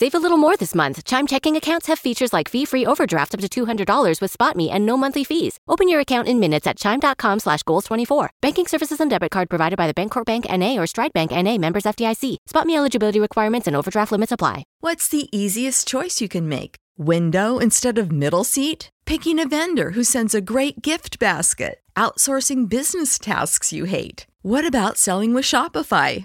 Save a little more this month. Chime checking accounts have features like fee-free overdraft up to $200 with SpotMe and no monthly fees. Open your account in minutes at chime.com slash goals24. Banking services and debit card provided by the Bancorp Bank N.A. or Stride Bank N.A. members FDIC. SpotMe eligibility requirements and overdraft limits apply. What's the easiest choice you can make? Window instead of middle seat? Picking a vendor who sends a great gift basket? Outsourcing business tasks you hate? What about selling with Shopify?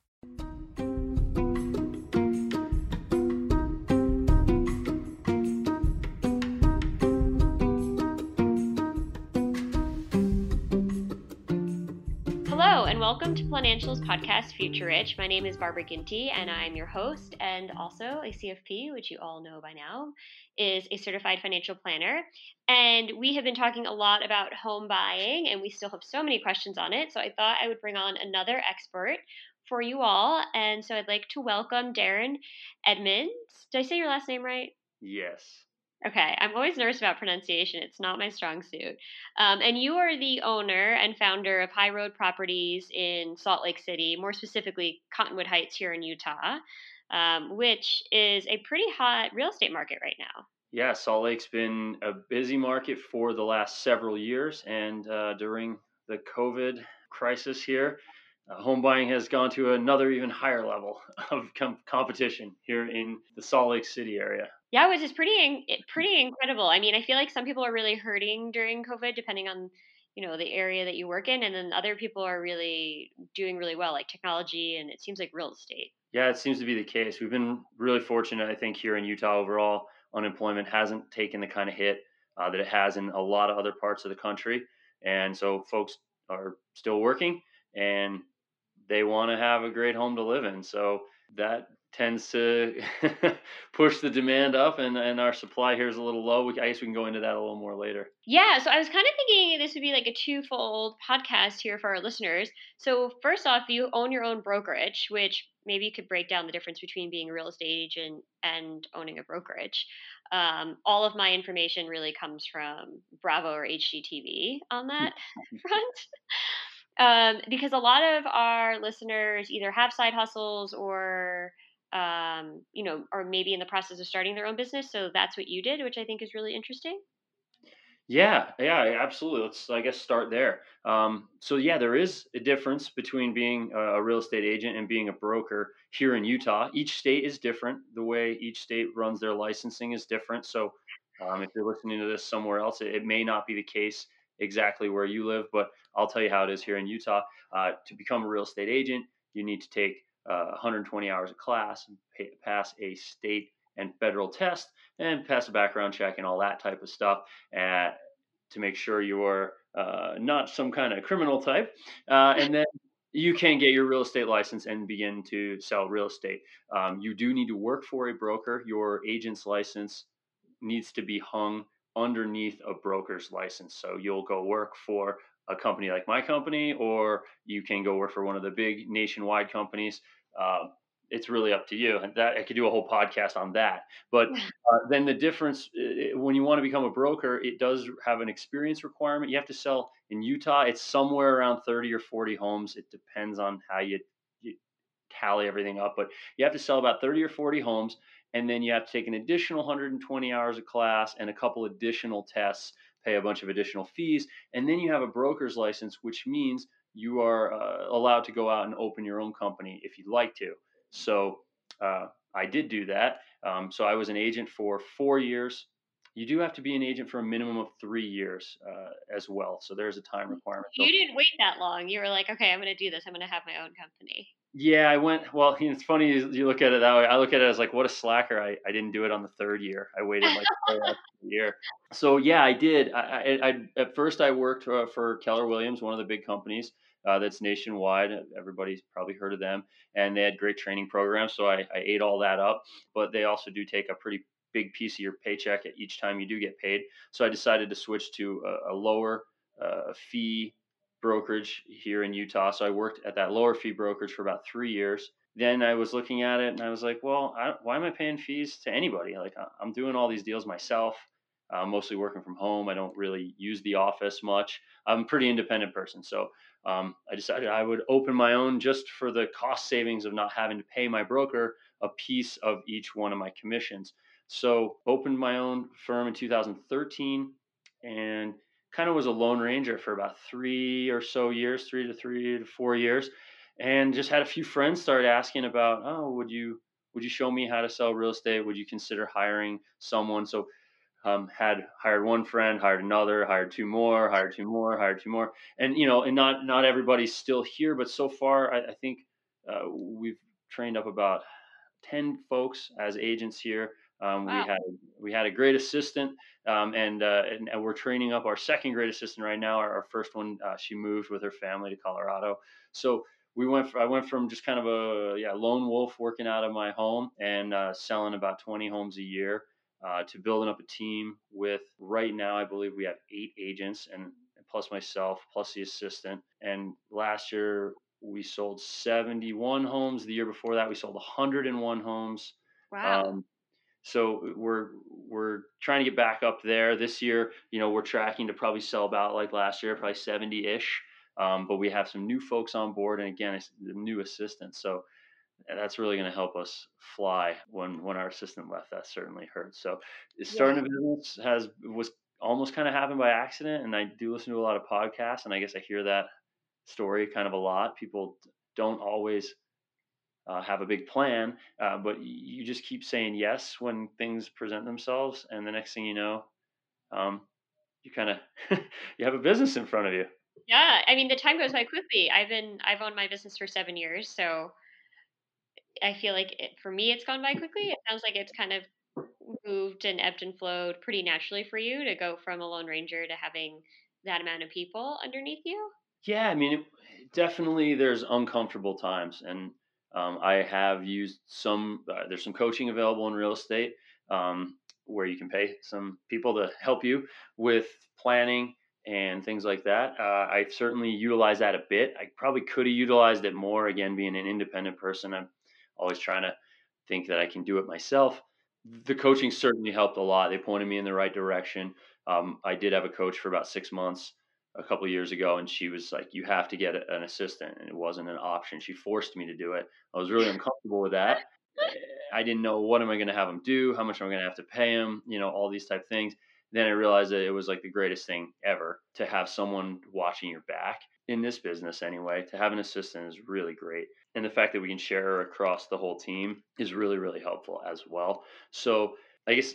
Welcome to Financials Podcast Future Rich. My name is Barbara Ginty, and I'm your host, and also a CFP, which you all know by now, is a certified financial planner. And we have been talking a lot about home buying, and we still have so many questions on it. So I thought I would bring on another expert for you all. And so I'd like to welcome Darren Edmonds. Did I say your last name right? Yes. Okay, I'm always nervous about pronunciation. It's not my strong suit. Um, and you are the owner and founder of High Road Properties in Salt Lake City, more specifically Cottonwood Heights here in Utah, um, which is a pretty hot real estate market right now. Yeah, Salt Lake's been a busy market for the last several years, and uh, during the COVID crisis here, uh, home buying has gone to another even higher level of com- competition here in the Salt Lake City area. Yeah, which is pretty pretty incredible. I mean, I feel like some people are really hurting during COVID, depending on you know the area that you work in, and then other people are really doing really well, like technology, and it seems like real estate. Yeah, it seems to be the case. We've been really fortunate, I think, here in Utah overall. Unemployment hasn't taken the kind of hit uh, that it has in a lot of other parts of the country, and so folks are still working and they want to have a great home to live in. So that tends to push the demand up and, and our supply here is a little low. We, I guess we can go into that a little more later. Yeah, so I was kind of thinking this would be like a twofold podcast here for our listeners. So first off, you own your own brokerage, which maybe you could break down the difference between being a real estate agent and owning a brokerage. Um, all of my information really comes from Bravo or HGTV on that front. Um, because a lot of our listeners either have side hustles or um, you know, or maybe in the process of starting their own business. So that's what you did, which I think is really interesting. Yeah, yeah, absolutely. Let's, I guess, start there. Um, so, yeah, there is a difference between being a real estate agent and being a broker here in Utah. Each state is different. The way each state runs their licensing is different. So, um, if you're listening to this somewhere else, it, it, may not be the case exactly where you live, but I'll tell you how it is here in Utah. Uh, to become a real estate agent, you need to take uh, 120 hours of class pay, pass a state and federal test and pass a background check and all that type of stuff uh, to make sure you're uh, not some kind of criminal type. Uh, and then you can get your real estate license and begin to sell real estate. Um, you do need to work for a broker. Your agent's license needs to be hung underneath a broker's license. So you'll go work for a company like my company, or you can go work for one of the big nationwide companies. Uh, it's really up to you. And that I could do a whole podcast on that. But uh, then the difference when you want to become a broker, it does have an experience requirement. You have to sell in Utah. It's somewhere around 30 or 40 homes. It depends on how you, you tally everything up, but you have to sell about 30 or 40 homes. And then you have to take an additional 120 hours of class and a couple additional tests pay a bunch of additional fees. And then you have a broker's license, which means you are uh, allowed to go out and open your own company if you'd like to. So uh, I did do that. Um, so I was an agent for four years. You do have to be an agent for a minimum of three years uh, as well. So there's a time requirement. You didn't wait that long. You were like, okay, I'm going to do this. I'm going to have my own company. Yeah, I went. Well, it's funny you look at it that way. I look at it as like, what a slacker! I, I didn't do it on the third year. I waited like a year. So yeah, I did. I, I, I at first I worked uh, for Keller Williams, one of the big companies uh, that's nationwide. Everybody's probably heard of them, and they had great training programs. So I, I ate all that up. But they also do take a pretty big piece of your paycheck at each time you do get paid. So I decided to switch to a, a lower uh, fee brokerage here in Utah. So I worked at that lower fee brokerage for about three years. Then I was looking at it and I was like, well, I, why am I paying fees to anybody? Like I'm doing all these deals myself. I'm mostly working from home. I don't really use the office much. I'm a pretty independent person. So um, I decided I would open my own just for the cost savings of not having to pay my broker a piece of each one of my commissions. So opened my own firm in 2013 and kind of was a lone ranger for about three or so years, three to three to four years, and just had a few friends start asking about, oh, would you would you show me how to sell real estate? Would you consider hiring someone? So um, had hired one friend, hired another, hired two more, hired two more, hired two more, and you know, and not not everybody's still here, but so far, I, I think uh, we've trained up about ten folks as agents here. Um, wow. We had we had a great assistant, um, and, uh, and, and we're training up our second great assistant right now. Our, our first one, uh, she moved with her family to Colorado, so we went. I went from just kind of a yeah lone wolf working out of my home and uh, selling about 20 homes a year uh, to building up a team with right now I believe we have eight agents and plus myself plus the assistant. And last year we sold 71 homes. The year before that we sold 101 homes. Wow. Um, so we're we're trying to get back up there this year. You know, we're tracking to probably sell about like last year, probably seventy ish. Um, but we have some new folks on board, and again, it's the new assistant. So that's really going to help us fly. When when our assistant left, that certainly hurt. So starting yeah. a business has was almost kind of happened by accident, and I do listen to a lot of podcasts, and I guess I hear that story kind of a lot. People don't always uh, have a big plan, uh, but you just keep saying yes when things present themselves, and the next thing you know, um, you kind of you have a business in front of you. Yeah, I mean the time goes by quickly. I've been I've owned my business for seven years, so I feel like it, for me it's gone by quickly. It sounds like it's kind of moved and ebbed and flowed pretty naturally for you to go from a lone ranger to having that amount of people underneath you. Yeah, I mean, it, definitely there's uncomfortable times, and um, I have used some. Uh, there's some coaching available in real estate um, where you can pay some people to help you with planning and things like that. Uh, I certainly utilize that a bit. I probably could have utilized it more. Again, being an independent person, I'm always trying to think that I can do it myself. The coaching certainly helped a lot. They pointed me in the right direction. Um, I did have a coach for about six months a couple years ago and she was like you have to get an assistant and it wasn't an option. She forced me to do it. I was really uncomfortable with that. Eh, i didn't know what am i going to have him do how much am i going to have to pay him you know all these type things. Then i realized that it was like the greatest thing ever to have someone watching your back in this business anyway. To have an assistant is really great and the fact that we can share across the whole team is really really helpful as well. So I guess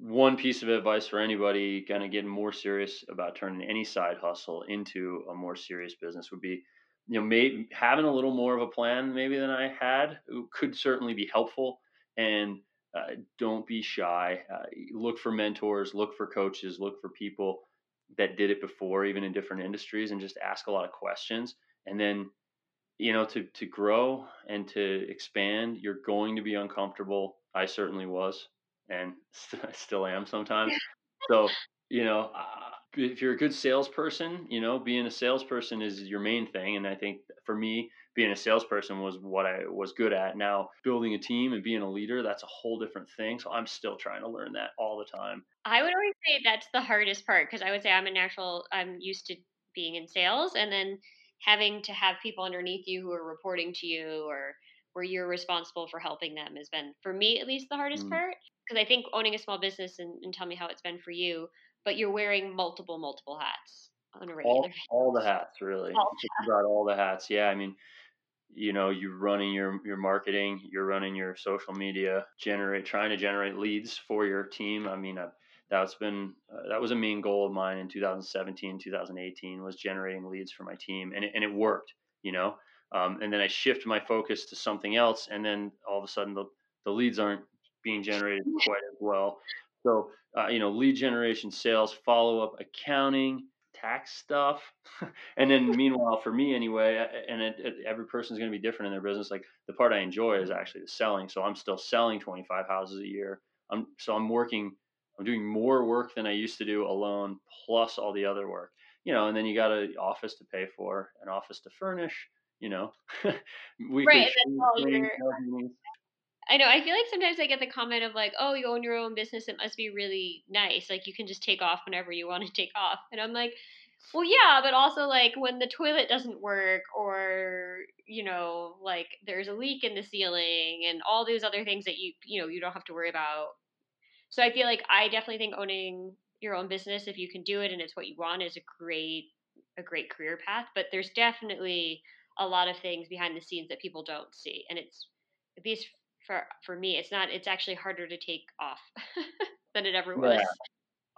one piece of advice for anybody kind of getting more serious about turning any side hustle into a more serious business would be, you know, maybe having a little more of a plan maybe than I had could certainly be helpful. And uh, don't be shy. Uh, look for mentors, look for coaches, look for people that did it before, even in different industries, and just ask a lot of questions. And then, you know, to to grow and to expand, you're going to be uncomfortable. I certainly was and st- still am sometimes. so, you know, uh, if you're a good salesperson, you know, being a salesperson is your main thing. And I think for me, being a salesperson was what I was good at. Now, building a team and being a leader, that's a whole different thing. So I'm still trying to learn that all the time. I would always say that's the hardest part because I would say I'm a natural, I'm used to being in sales and then having to have people underneath you who are reporting to you or where you're responsible for helping them has been, for me at least, the hardest mm. part because I think owning a small business and, and, tell me how it's been for you, but you're wearing multiple, multiple hats on a regular all, all the hats, really. All about all the hats. Yeah. I mean, you know, you're running your, your marketing, you're running your social media, generate, trying to generate leads for your team. I mean, I've, that's been, uh, that was a main goal of mine in 2017, 2018 was generating leads for my team and it, and it worked, you know, um, and then I shift my focus to something else, and then all of a sudden the the leads aren't being generated quite as well. So uh, you know, lead generation, sales, follow up, accounting, tax stuff, and then meanwhile for me anyway, and it, it, every person is going to be different in their business. Like the part I enjoy is actually the selling. So I'm still selling 25 houses a year. I'm so I'm working. I'm doing more work than I used to do alone, plus all the other work. You know, and then you got an office to pay for, an office to furnish, you know, we right. I know. I feel like sometimes I get the comment of like, "Oh, you own your own business. It must be really nice. Like you can just take off whenever you want to take off." And I'm like, "Well, yeah, but also like when the toilet doesn't work, or you know, like there's a leak in the ceiling, and all those other things that you you know you don't have to worry about." So I feel like I definitely think owning your own business, if you can do it and it's what you want, is a great a great career path. But there's definitely a lot of things behind the scenes that people don't see, and it's at least for for me, it's not. It's actually harder to take off than it ever was. Yeah.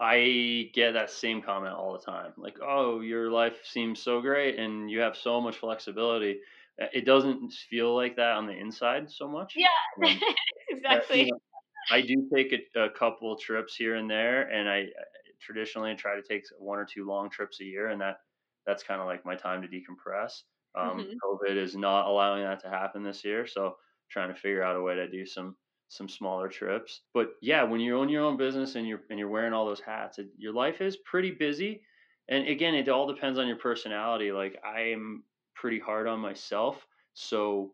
I get that same comment all the time. Like, oh, your life seems so great and you have so much flexibility. Uh, it doesn't feel like that on the inside so much. Yeah, um, exactly. you know, I do take a, a, couple trips here and there, and I traditionally try to take one or two long trips a year, and that that's kind of like my time to decompress. Um, mm-hmm. COVID is not allowing that to happen this year, so trying to figure out a way to do some some smaller trips. But yeah, when you own your own business and you're and you're wearing all those hats, it, your life is pretty busy. And again, it all depends on your personality. Like I am pretty hard on myself, so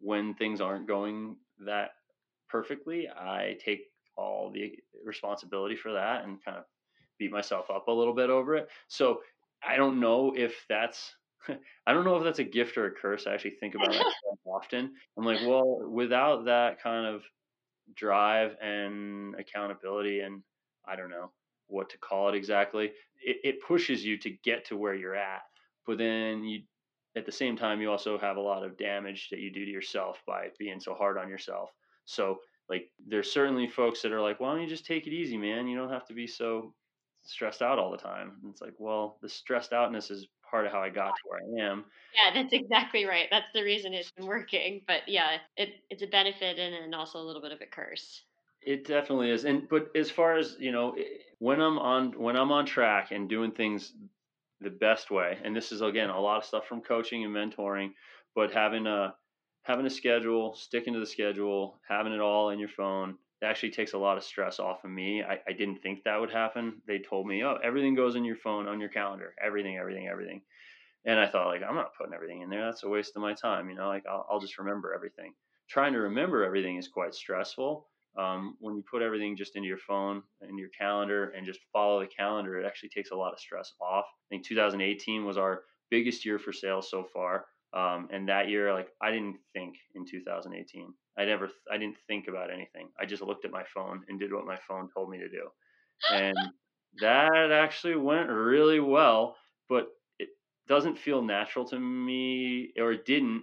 when things aren't going that perfectly, I take all the responsibility for that and kind of beat myself up a little bit over it. So I don't know if that's I don't know if that's a gift or a curse. I actually think about that often. I'm like, well, without that kind of drive and accountability, and I don't know what to call it exactly, it, it pushes you to get to where you're at. But then you, at the same time, you also have a lot of damage that you do to yourself by being so hard on yourself. So, like, there's certainly folks that are like, why don't you just take it easy, man? You don't have to be so stressed out all the time. And it's like, well, the stressed outness is part of how I got to where I am. Yeah, that's exactly right. That's the reason it's been working. But yeah, it, it's a benefit and, and also a little bit of a curse. It definitely is. And but as far as you know, eh, when I'm on when I'm on track and doing things the best way, and this is again a lot of stuff from coaching and mentoring, but having a having a schedule, sticking to the schedule, having it all in your phone, it actually takes a lot of stress off of me. I, I didn't think that would happen. They told me, oh, everything goes in your phone, on your calendar, everything, everything, everything. And I thought, like, I'm not putting everything in there. That's a waste of my time. You know, like, I'll, I'll just remember everything. Trying to remember everything is quite stressful. Um, when you put everything just into your phone and your calendar and just follow the calendar, it actually takes a lot of stress off. I think 2018 was our biggest year for sales so far. Um, and that year, like I didn't think in 2018. I never, I didn't think about anything. I just looked at my phone and did what my phone told me to do, and that actually went really well. But it doesn't feel natural to me, or it didn't,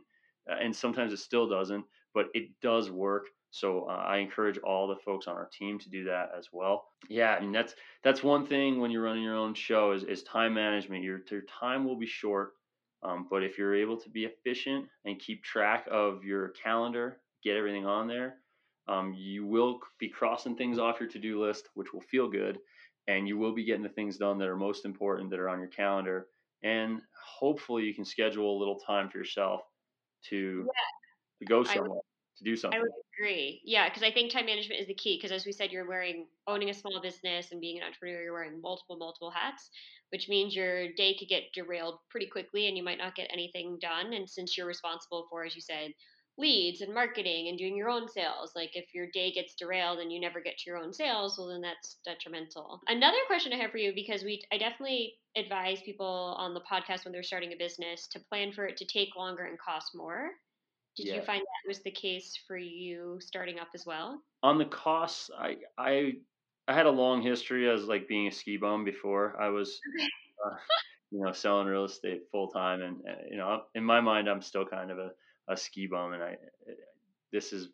uh, and sometimes it still doesn't. But it does work. So uh, I encourage all the folks on our team to do that as well. Yeah, I mean that's that's one thing when you're running your own show is, is time management. Your your time will be short um, but if you're able to be efficient and keep track of your calendar, get everything on there, um, you will be crossing things off your to do list, which will feel good. And you will be getting the things done that are most important that are on your calendar. And hopefully, you can schedule a little time for yourself to, yeah. to go somewhere to do something. I would agree. Yeah, because I think time management is the key. Because as we said, you're wearing owning a small business and being an entrepreneur, you're wearing multiple, multiple hats, which means your day could get derailed pretty quickly, and you might not get anything done. And since you're responsible for, as you said, leads and marketing and doing your own sales. Like if your day gets derailed and you never get to your own sales, well then that's detrimental. Another question I have for you because we I definitely advise people on the podcast when they're starting a business to plan for it to take longer and cost more. Did yeah. you find that was the case for you starting up as well? On the costs, I I I had a long history as like being a ski bum before. I was, uh, you know, selling real estate full time, and uh, you know, in my mind, I'm still kind of a, a ski bum, and I this is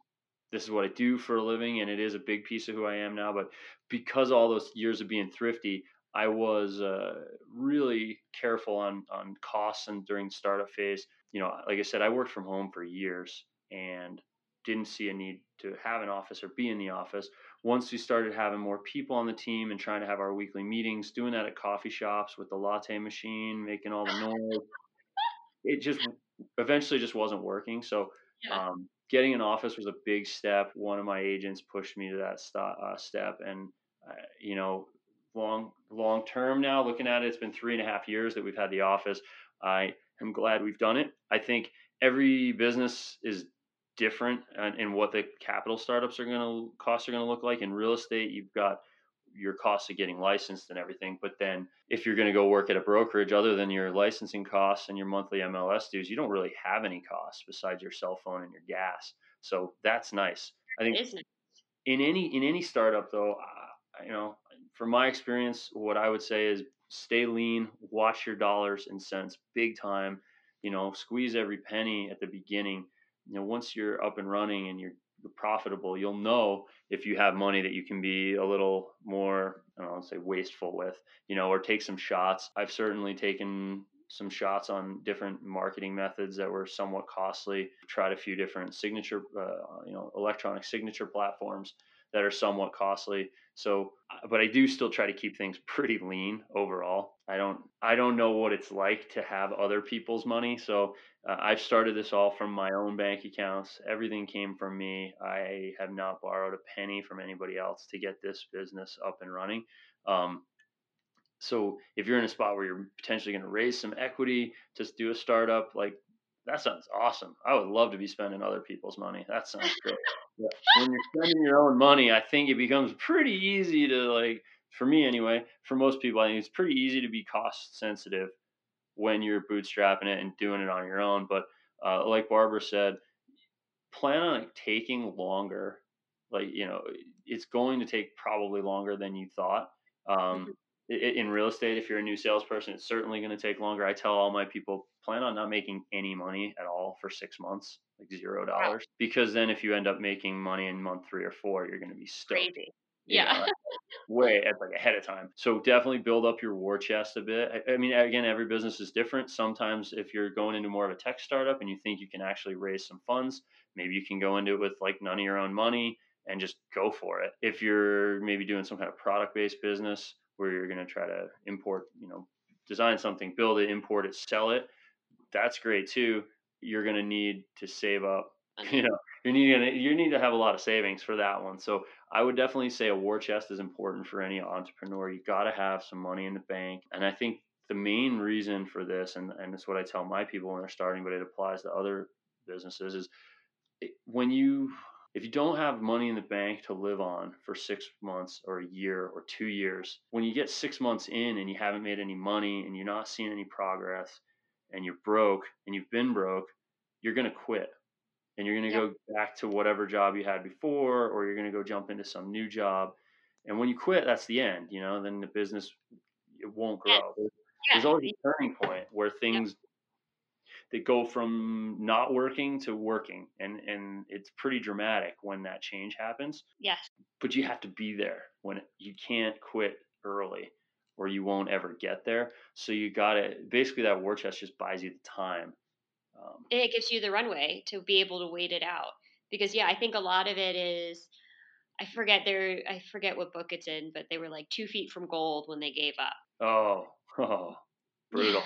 this is what I do for a living, and it is a big piece of who I am now. But because all those years of being thrifty, I was uh, really careful on on costs and during startup phase you know, like I said, I worked from home for years and didn't see a need to have an office or be in the office. Once we started having more people on the team and trying to have our weekly meetings, doing that at coffee shops with the latte machine, making all the noise, it just eventually just wasn't working. So, yeah. um, getting an office was a big step. One of my agents pushed me to that st- uh, step, and uh, you know, long long term now, looking at it, it's been three and a half years that we've had the office. I am glad we've done it. I think every business is different in what the capital startups are going to costs are going to look like. In real estate, you've got your costs of getting licensed and everything. But then if you're going to go work at a brokerage, other than your licensing costs and your monthly MLS dues, you don't really have any costs besides your cell phone and your gas. So that's nice. I think in any in any startup though, uh, you know, from my experience, what I would say is stay lean, watch your dollars and cents big time. You know, squeeze every penny at the beginning. You know, once you're up and running and you're profitable, you'll know if you have money that you can be a little more, I don't know, say wasteful with, you know, or take some shots. I've certainly taken some shots on different marketing methods that were somewhat costly. Tried a few different signature, uh, you know, electronic signature platforms that are somewhat costly. So, uh, but I do still try to keep things pretty lean overall. I don't, I don't know what it's like to have other people's money. So uh, I've started this all from my own bank accounts. Everything came from me. I have not borrowed a penny from anybody else to get this business up and running. Um, so if you're in a spot where you're potentially going to raise some equity to do a startup, like that sounds awesome. I would love to be spending other people's money. That sounds great. Yeah. When you're spending your own money, I think it becomes pretty easy to like, for me anyway, for most people, I think it's pretty easy to be cost sensitive when you're bootstrapping it and doing it on your own. But uh, like Barbara said, plan on it taking longer. Like, you know, it's going to take probably longer than you thought. Um, mm-hmm in real estate, if you're a new salesperson, it's certainly going to take longer. I tell all my people plan on not making any money at all for six months, like zero dollars, because then if you end up making money in month three or four, you're going to be stoked. Crazy. Yeah. Know, way at like ahead of time. So definitely build up your war chest a bit. I, I mean, again, every business is different. Sometimes if you're going into more of a tech startup and you think you can actually raise some funds, maybe you can go into it with like none of your own money and just go for it. If you're maybe doing some kind of product based business, where you're going to try to import, you know, design something, build it, import it, sell it. That's great too. You're going to need to save up. You know, you need to, you need to have a lot of savings for that one. So I would definitely say a war chest is important for any entrepreneur. You got to have some money in the bank, and I think the main reason for this, and and it's what I tell my people when they're starting, but it applies to other businesses, is when you if you don't have money in the bank to live on for six months or a year or two years, when you get six months in and you haven't made any money and you're not seeing any progress and you're broke and you've been broke, you're going to quit and you're going to yep. go back to whatever job you had before or you're going to go jump into some new job. And when you quit, that's the end, you know, then the business it won't grow. Yeah. There's, yeah. there's always a turning point where things that go from not working to working and and it's pretty dramatic when that change happens yes but you have to be there when you can't quit early or you won't ever get there so you got to basically that war chest just buys you the time um, it gives you the runway to be able to wait it out because yeah i think a lot of it is i forget there i forget what book it's in but they were like two feet from gold when they gave up. Oh, oh brutal.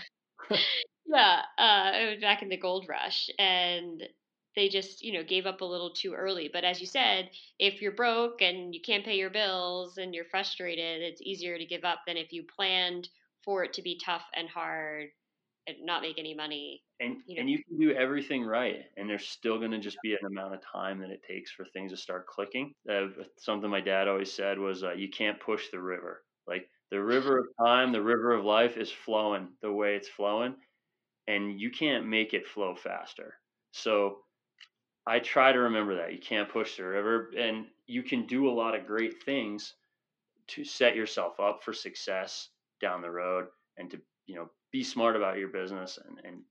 Yeah, uh, it was back in the gold rush, and they just you know gave up a little too early. But as you said, if you're broke and you can't pay your bills and you're frustrated, it's easier to give up than if you planned for it to be tough and hard and not make any money. And you know. and you can do everything right, and there's still going to just be an amount of time that it takes for things to start clicking. Uh, something my dad always said was, uh, "You can't push the river. Like the river of time, the river of life is flowing the way it's flowing." and you can't make it flow faster. So I try to remember that you can't push the river and you can do a lot of great things to set yourself up for success down the road and to, you know, be smart about your business and, and,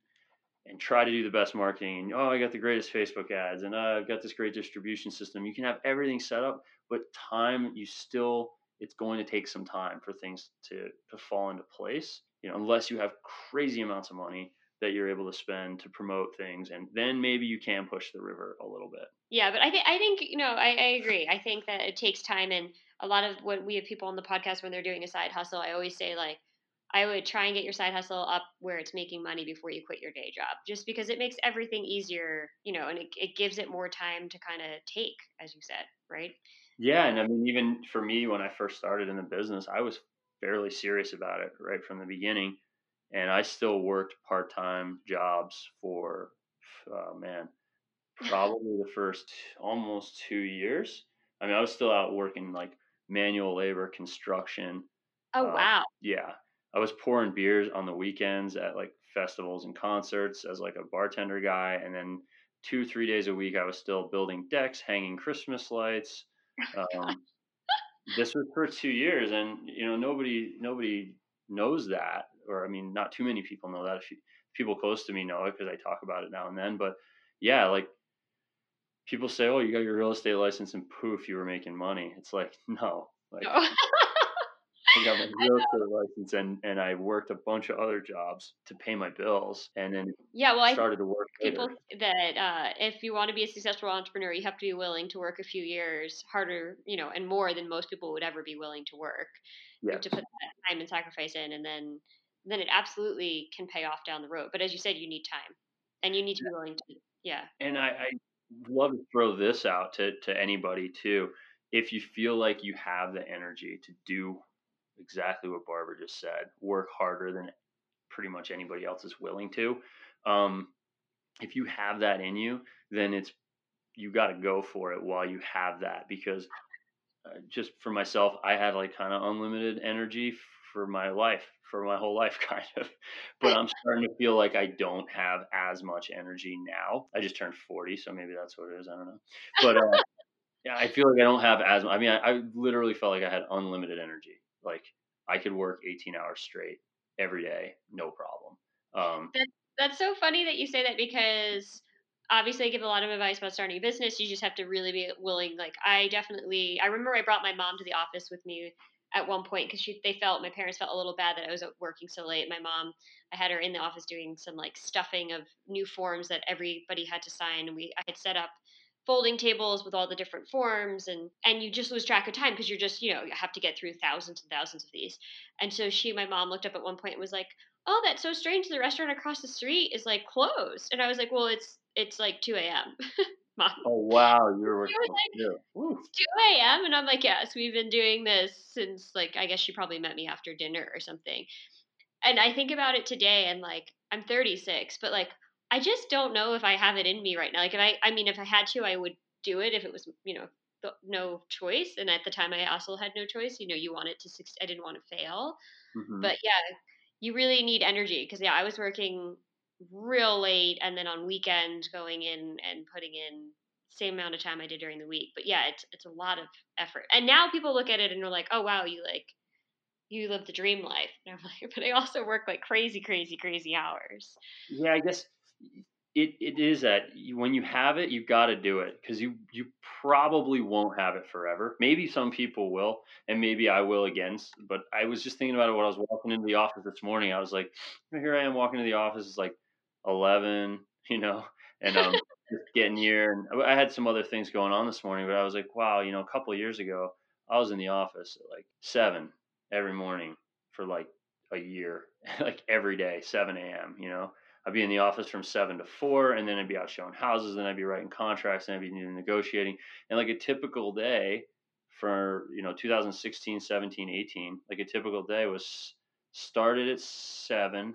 and try to do the best marketing. And, oh, I got the greatest Facebook ads and uh, I've got this great distribution system. You can have everything set up, but time, you still, it's going to take some time for things to, to fall into place. You know, unless you have crazy amounts of money that you're able to spend to promote things and then maybe you can push the river a little bit. Yeah but i think i think you know I, I agree. I think that it takes time and a lot of what we have people on the podcast when they're doing a side hustle i always say like i would try and get your side hustle up where it's making money before you quit your day job just because it makes everything easier you know and it, it gives it more time to kind of take as you said right? Yeah and i mean even for me when i first started in the business i was fairly serious about it right from the beginning and I still worked part time jobs for, uh, man, probably the first almost two years. I mean, I was still out working like manual labor, construction. Oh, uh, wow. Yeah. I was pouring beers on the weekends at like festivals and concerts as like a bartender guy. And then two, three days a week, I was still building decks, hanging Christmas lights. Um, this was for two years. And, you know, nobody, nobody knows that or I mean, not too many people know that. If, you, people close to me know it because I talk about it now and then. But yeah, like people say, "Oh, you got your real estate license, and poof, you were making money." It's like no, like. No. I got my real estate license and, and I worked a bunch of other jobs to pay my bills and then yeah, well, I started to work. People that uh, if you want to be a successful entrepreneur, you have to be willing to work a few years harder, you know, and more than most people would ever be willing to work. Yes. To put that time and sacrifice in, and then then it absolutely can pay off down the road. But as you said, you need time and you need to be willing to, yeah. And I, I love to throw this out to, to anybody too. If you feel like you have the energy to do exactly what Barbara just said, work harder than pretty much anybody else is willing to. Um, if you have that in you, then it's you got to go for it while you have that because uh, just for myself, I had like kind of unlimited energy for my life for my whole life, kind of. But I'm starting to feel like I don't have as much energy now. I just turned 40, so maybe that's what it is. I don't know. But uh, yeah, I feel like I don't have as. I mean, I, I literally felt like I had unlimited energy. Like I could work 18 hours straight every day, no problem. Um, that's that's so funny that you say that because obviously I give a lot of advice about starting a business. You just have to really be willing. Like I definitely, I remember I brought my mom to the office with me at one point because they felt my parents felt a little bad that I was uh, working so late. My mom, I had her in the office doing some like stuffing of new forms that everybody had to sign, and we I had set up folding tables with all the different forms and and you just lose track of time because you're just you know you have to get through thousands and thousands of these. And so she my mom looked up at one point and was like oh that's so strange. The restaurant across the street is like closed. And i was like well it's it's like 2 a.m mom. Oh wow, you were like, It's two a.m. and I'm like, yes, we've been doing this since like I guess she probably met me after dinner or something. And I think about it today, and like I'm 36, but like I just don't know if I have it in me right now. Like if I, I mean, if I had to, I would do it if it was, you know, no choice. And at the time, I also had no choice. You know, you want it to succeed. I didn't want to fail. Mm-hmm. But yeah, you really need energy because yeah, I was working real late and then on weekend going in and putting in same amount of time I did during the week. But yeah, it's it's a lot of effort. And now people look at it and are like, "Oh wow, you like you live the dream life." And I'm like, "But I also work like crazy, crazy, crazy hours." Yeah, I guess it, it is that when you have it, you've got to do it because you you probably won't have it forever. Maybe some people will, and maybe I will again. But I was just thinking about it when I was walking into the office this morning. I was like, here I am walking to the office. It's like 11, you know, and um, just getting here. And I had some other things going on this morning, but I was like, wow, you know, a couple of years ago, I was in the office at like seven every morning for like a year, like every day, 7 a.m., you know. I'd be in the office from seven to four, and then I'd be out showing houses, then I'd be writing contracts, and I'd be negotiating. And like a typical day for, you know, 2016, 17, 18, like a typical day was started at seven,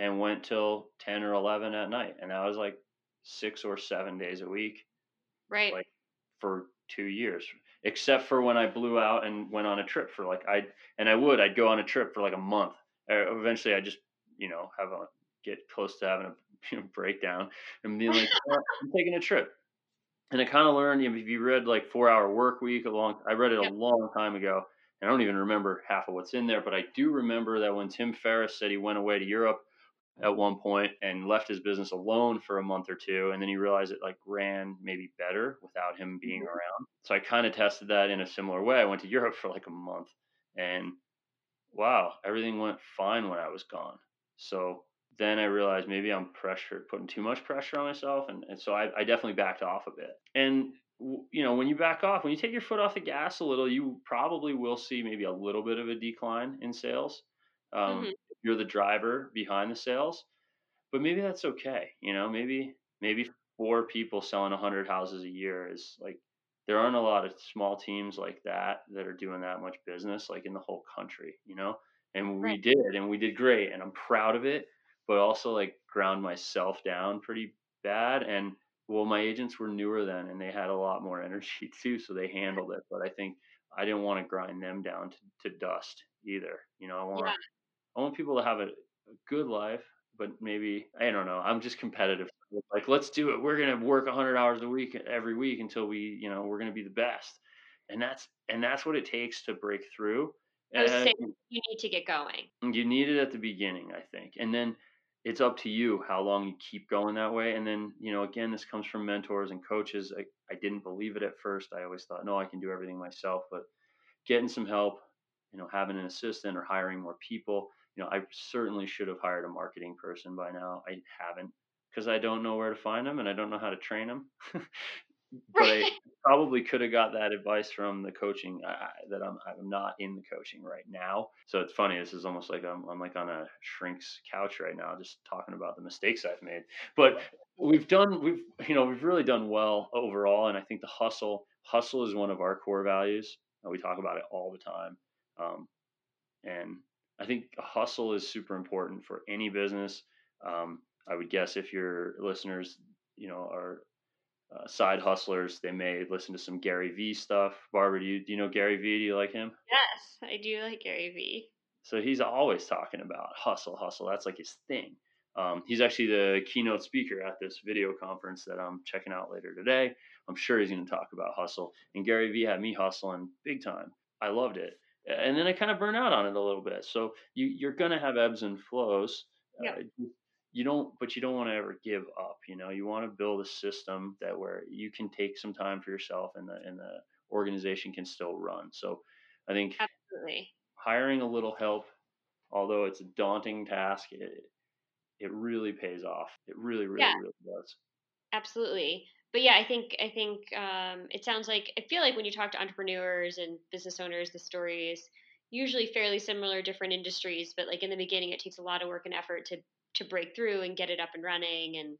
and went till 10 or 11 at night. And that was like six or seven days a week. Right. Like for two years, except for when I blew out and went on a trip for like, I, and I would, I'd go on a trip for like a month. Eventually I just, you know, have a, get close to having a you know, breakdown and being like, oh, I'm taking a trip. And I kind of learned, you know, if you read like four hour work week a long, I read it a long time ago. And I don't even remember half of what's in there, but I do remember that when Tim Ferriss said he went away to Europe at one point and left his business alone for a month or two and then he realized it like ran maybe better without him being mm-hmm. around so i kind of tested that in a similar way i went to europe for like a month and wow everything went fine when i was gone so then I realized maybe I'm pressure putting too much pressure on myself, and, and so I, I definitely backed off a bit. And you know, when you back off, when you take your foot off the gas a little, you probably will see maybe a little bit of a decline in sales. Um, Mhm. You're the driver behind the sales, but maybe that's okay. You know, maybe maybe four people selling 100 houses a year is like there aren't a lot of small teams like that that are doing that much business like in the whole country you know and we did and we did great and i'm proud of it but also like ground myself down pretty bad and well my agents were newer then and they had a lot more energy too so they handled it but i think i didn't want to grind them down to, to dust either you know i want Yeah. I want people to have a, a good life, but maybe I don't know. I'm just competitive. Like, let's do it. We're gonna work 100 hours a week every week until we, you know, we're gonna be the best. And that's and that's what it takes to break through. Saying you need to get going. Mm, you need it at the beginning, I think, and then it's up to you how long you keep going that way. And then, you know, again, this comes from mentors and coaches. I, I didn't believe it at first. I always thought, no, I can do everything myself. But getting some help, you know, having an assistant or hiring more people. You know, I certainly should have hired a marketing person by now. I haven't because I don't know where to find them and I don't know how to train them. but I probably could have got that advice from the coaching I- that I'm I'm not in the coaching right now. So it's funny. This is almost like I'm I'm like on a shrink's couch right now, just talking about the mistakes I've made. But we've done we've you know we've really done well overall, and I think the hustle hustle is one of our core values. Uh, We talk about it all the time, um, and I think hustle is super important for any business. Um, I would guess if your listeners, you know, are uh, side hustlers, they may listen to some Gary Vee stuff. Barbara, do you do you know Gary Vee? Do you like him? yes, I do like Gary Vee. So he's always talking about hustle, hustle. That's like his thing. Um, he's actually the keynote speaker at this video conference that I'm checking out later today. I'm sure he's going to talk about hustle. And Gary Vee had me hustling big time. I loved it. And then I kind of burn out on it a little bit. So you, you're going to have ebbs and flows. Yeah. Uh, you don't, but you don't want to ever give up. You know, you want to build a system that where you can take some time for yourself and the, and the organization can still run. So I think Absolutely. hiring a little help, although it's a daunting task, it, it really pays off. It really, really, Yeah. really does. Absolutely. But yeah, I think I think um, it sounds like I feel like when you talk to entrepreneurs and business owners, the story is usually fairly similar, different industries. But like in the beginning, it takes a lot of work and effort to to break through and get it up and running, and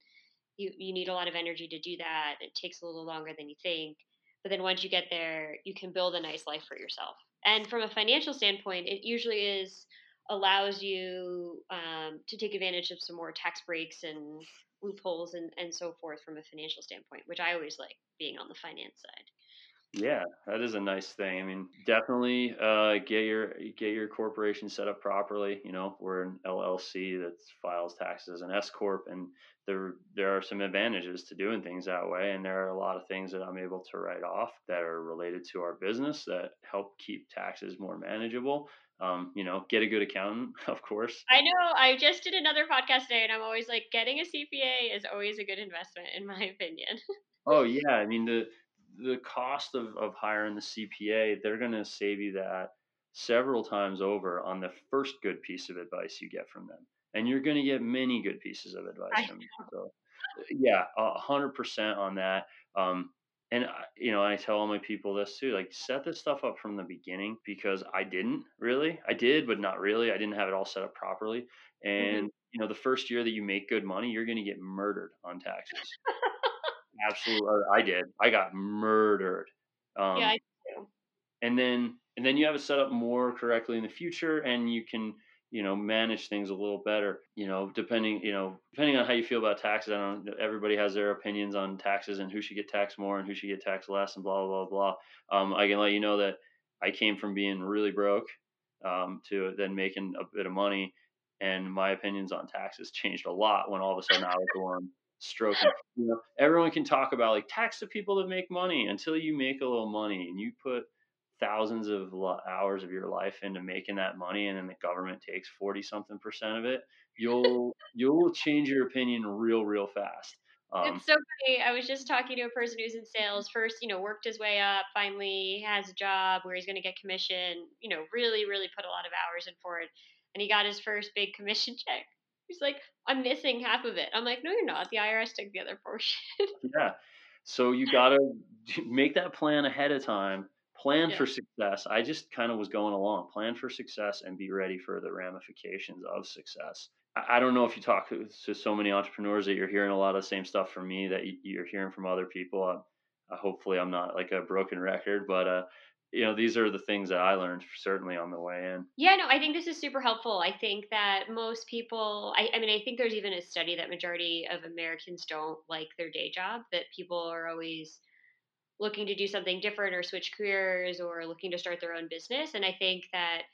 you you need a lot of energy to do that. It takes a little longer than you think, but then once you get there, you can build a nice life for yourself. And from a financial standpoint, it usually is allows you um, to take advantage of some more tax breaks and loopholes and, and so forth from a financial standpoint, which I always like being on the finance side. Yeah, that is a nice thing. I mean, definitely uh, get your get your corporation set up properly. You know, we're an LLC that files taxes as an S corp, and there there are some advantages to doing things that way. And there are a lot of things that I'm able to write off that are related to our business that help keep taxes more manageable. Um, you know, get a good accountant, of course. I know I just did another podcast today and I'm always like getting a CPA is always a good investment in my opinion. Oh yeah, I mean the the cost of, of hiring the CPA, they're going to save you that several times over on the first good piece of advice you get from them, and you're going to get many good pieces of advice I from them. So yeah, a hundred percent on that. Um, and you know, I tell all my people this too: like set this stuff up from the beginning because I didn't really. I did, but not really. I didn't have it all set up properly. And you know, the first year that you make good money, you're going to get murdered on taxes. Absolutely, I did. I got murdered. Um, yeah, I do. and then and then you have it set up more correctly in the future, and you can you know manage things a little better. You know, depending you know depending on how you feel about taxes. I don't. Everybody has their opinions on taxes and who should get taxed more and who should get taxed less, and blah blah blah. Um, I can let you know that I came from being really broke um, to then making a bit of money, and my opinions on taxes changed a lot when all of a sudden I was the stroking. You know, everyone can talk about like tax the people that make money until you make a little money and you put thousands of hours of your life into making that money, and then the government takes forty something percent of it. You'll you'll change your opinion real real fast. Um, It's so funny. I was just talking to a person who's in sales. First, you know, worked his way up. Finally, has a job where he's going to get commission. You know, really, really put a lot of hours in for it. And he got his first big commission check. He's like, I'm missing half of it. I'm like, no, you're not. The IRS took the other portion. yeah. So you got to make that plan ahead of time. Plan Yeah. for success. I just kind of was going along. Plan for success and be ready for the ramifications of success. I don't know if you talk to so many entrepreneurs that you're hearing a lot of the same stuff from me that you- you're hearing from other people. Uh, uh, hopefully, I'm not like a broken record, but uh, you know, these are the things that I learned certainly on the way in. Yeah, no, I think this is super helpful. I think that most people, I, I mean, I think there's even a study that majority of Americans don't like their day job, that people are always looking to do something different or switch careers or looking to start their own business. And I think that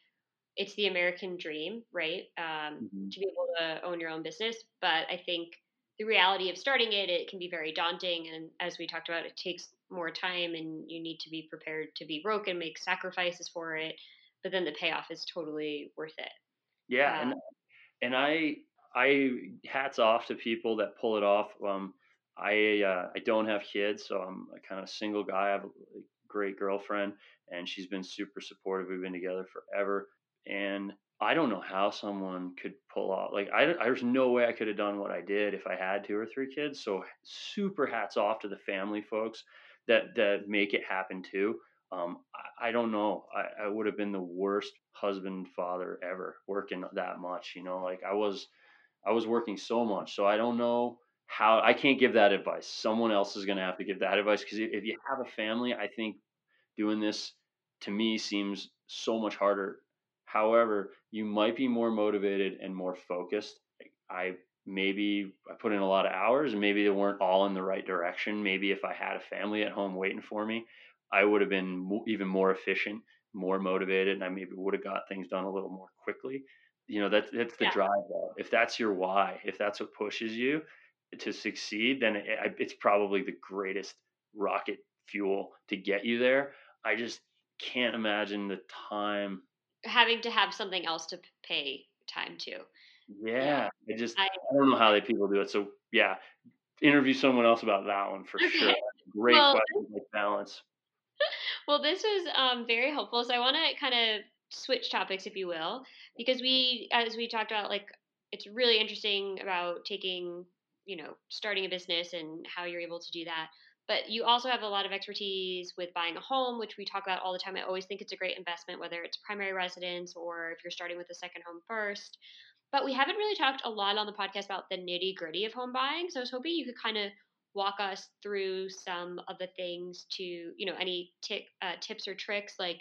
it's the American dream, right? Um, Mhm. to be able to own your own business. But I think the reality of starting it, it can be very daunting. And as we talked about, it takes more time and you need to be prepared to be broke and make sacrifices for it. But then the payoff is totally worth it. Yeah, Uh, and and I I hats off to people that pull it off. Um, I uh, I don't have kids, so I'm a kind of single guy. I have a great girlfriend, and she's been super supportive. We've been together forever, and I don't know how someone could pull off like I, don't- there's no way I could have done what I did if I had two or three kids. So super hats off to the family folks that that make it happen too. Um, I, I don't know. I, I would have been the worst husband father ever working that much. You know, like I was I was working so much, so I don't know how I can't give that advice. Someone else is going to have to give that advice because if you have a family, I think doing this to me seems so much harder. However, you might be more motivated and more focused. I maybe I put in a lot of hours and maybe they weren't all in the right direction. Maybe if I had a family at home waiting for me, I would have been mo- even more efficient, more motivated, and I maybe would have got things done a little more quickly. You know, that's that's the Yeah. drive though. If that's your why, if that's what pushes you to succeed, then it, it's probably the greatest rocket fuel to get you there. I just can't imagine the time. having to have something else to pay time to. Yeah, I just I- I don't know how they people do it. So yeah, interview someone else about that one for sure. Great Well, question, like balance. Well, this was um, very helpful. So I want to kind of switch topics, if you will, because we, as we talked about, like it's really interesting about taking, you know, starting a business and how you're able to do that. But you also have a lot of expertise with buying a home, which we talk about all the time. I always think it's a great investment, whether it's primary residence or if you're starting with a second home first. But we haven't really talked a lot on the podcast about the nitty gritty of home buying. So I was hoping you could kind of walk us through some of the things to, you know, any ti- uh, tips or tricks like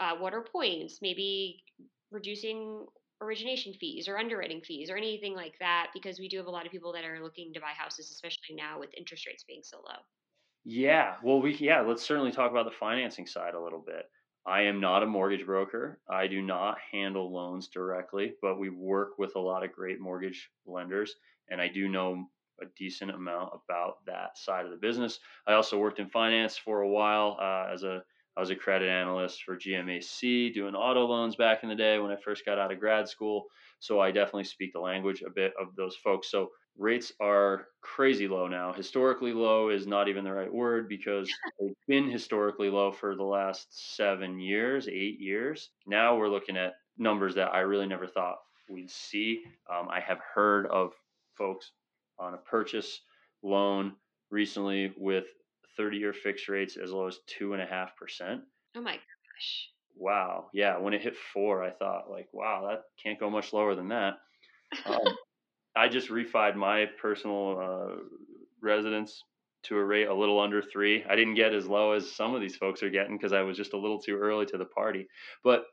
uh, what are points, maybe reducing origination fees or underwriting fees or anything like that, because we do have a lot of people that are looking to buy houses, especially now with interest rates being so low. Yeah, well, we yeah, let's certainly talk about the financing side a little bit. I am not a mortgage broker. I do not handle loans directly, but we work with a lot of great mortgage lenders, and I do know a decent amount about that side of the business. I also worked in finance for a while uh, as a I was a credit analyst for GMAC, doing auto loans back in the day when I first got out of grad school. So I definitely speak the language a bit of those folks. So rates are crazy low now. Historically low is not even the right word because they've been historically low for the last seven years, eight years. Now we're looking at numbers that I really never thought we'd see. Um, I have heard of folks on a purchase loan recently with 30 year fixed rates as low as two and a half percent. Oh my gosh. Wow. Yeah. When it hit four, I thought like, wow, that can't go much lower than that. Um, I just refied my personal uh, residence to a rate a little under three. I didn't get as low as some of these folks are getting because I was just a little too early to the party. But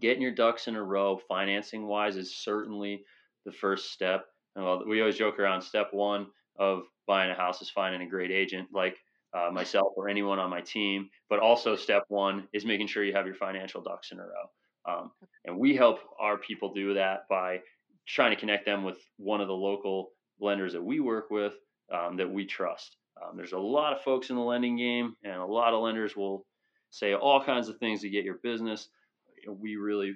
getting your ducks in a row, financing wise, is certainly the first step. And well, we always joke around. Step one of buying a house is finding a great agent like uh, myself or anyone on my team. But also, step one is making sure you have your financial ducks in a row. Um, and we help our people do that by trying to connect them with one of the local lenders that we work with um, that we trust. Um, there's a lot of folks in the lending game, and a lot of lenders will say all kinds of things to get your business. We really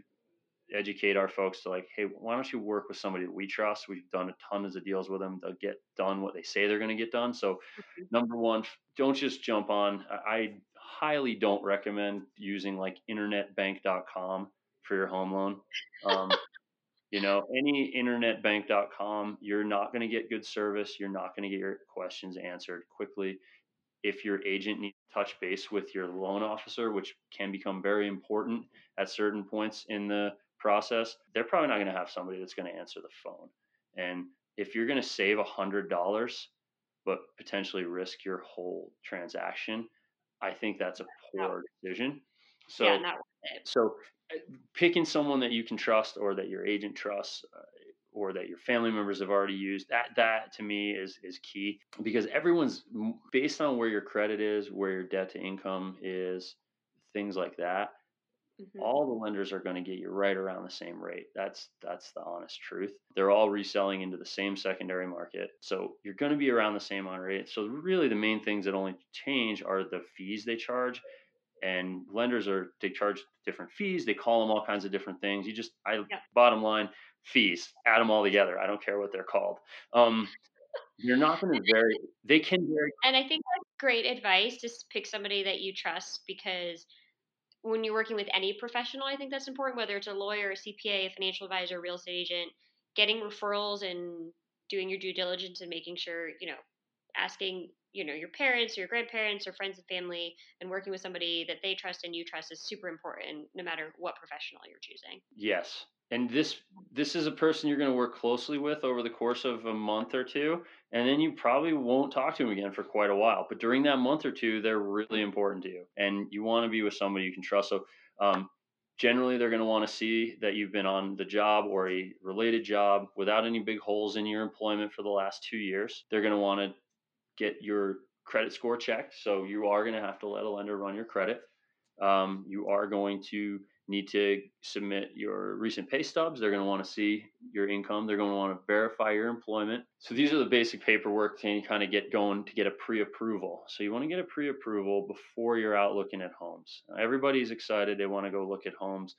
educate our folks to like, hey, why don't you work with somebody that we trust? We've done a tons of deals with them. They'll get done what they say they're going to get done. So, number one, don't just jump on. I I highly don't recommend using like internetbank.com for your home loan. Um, You know, any internetbank.com, you're not going to get good service. You're not going to get your questions answered quickly. If your agent needs to touch base with your loan officer, which can become very important at certain points in the process, they're probably not going to have somebody that's going to answer the phone. And if you're going to save a hundred dollars, but potentially risk your whole transaction, I think that's a poor decision. So, yeah, not so uh, picking someone that you can trust or that your agent trusts uh, or that your family members have already used that that to me is is key because everyone's based on where your credit is where your debt to income is things like that Mhm. all the lenders are going to get you right around the same rate that's that's the honest truth they're all reselling into the same secondary market so you're going to be around the same on rate so really the main things that only change are the fees they charge and lenders are they charge different fees they call them all kinds of different things you just i Yeah. bottom line fees add them all together i don't care what they're called um you're not going to vary they can vary And I think that's great advice. Just pick somebody that you trust because when you're working with any professional, I think that's important, whether it's a lawyer, a CPA, a financial advisor, a real estate agent, getting referrals and doing your due diligence and making sure, you know, asking, you know, your parents or your grandparents or friends and family and working with somebody that they trust and you trust is super important no matter what professional you're choosing. Yes. And this this is a person you're going to work closely with over the course of a month or two, and then you probably won't talk to them again for quite a while. But during that month or two, they're really important to you, and you want to be with somebody you can trust. So, um, generally, they're going to want to see that you've been on the job or a related job without any big holes in your employment for the last two years. They're going to want to get your credit score checked. So you are going to have to let a lender run your credit. Um, you are going to need to submit your recent pay stubs. They're going to want to see your income. They're going to want to verify your employment. So these are the basic paperwork to kind of get going to get a pre-approval. So you want to get a pre-approval before you're out looking at homes. Everybody's excited. They want to go look at homes.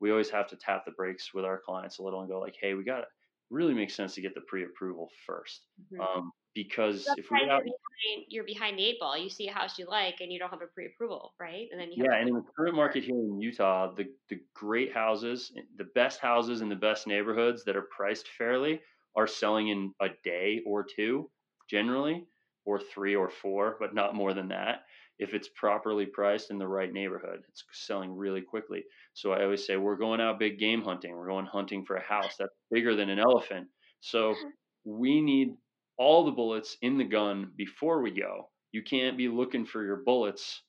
We always have to tap the brakes with our clients a little and go like, hey, we got to really make sense to get the pre-approval 1st um, because That's if we why out, you're behind, you're behind the eight ball. You see a house you like and you don't have a pre-approval, right? And then you have Yeah, and in the current market here in Utah, the the great houses, eh, the best houses in the best neighborhoods that are priced fairly are selling in a day or two, generally, or three or four, but not more than that. If it's properly priced in the right neighborhood, it's selling really quickly. So I always say we're going out big game hunting. We're going hunting for a house that's bigger than an elephant. So we need all the bullets in the gun before we go. You can't be looking for your bullets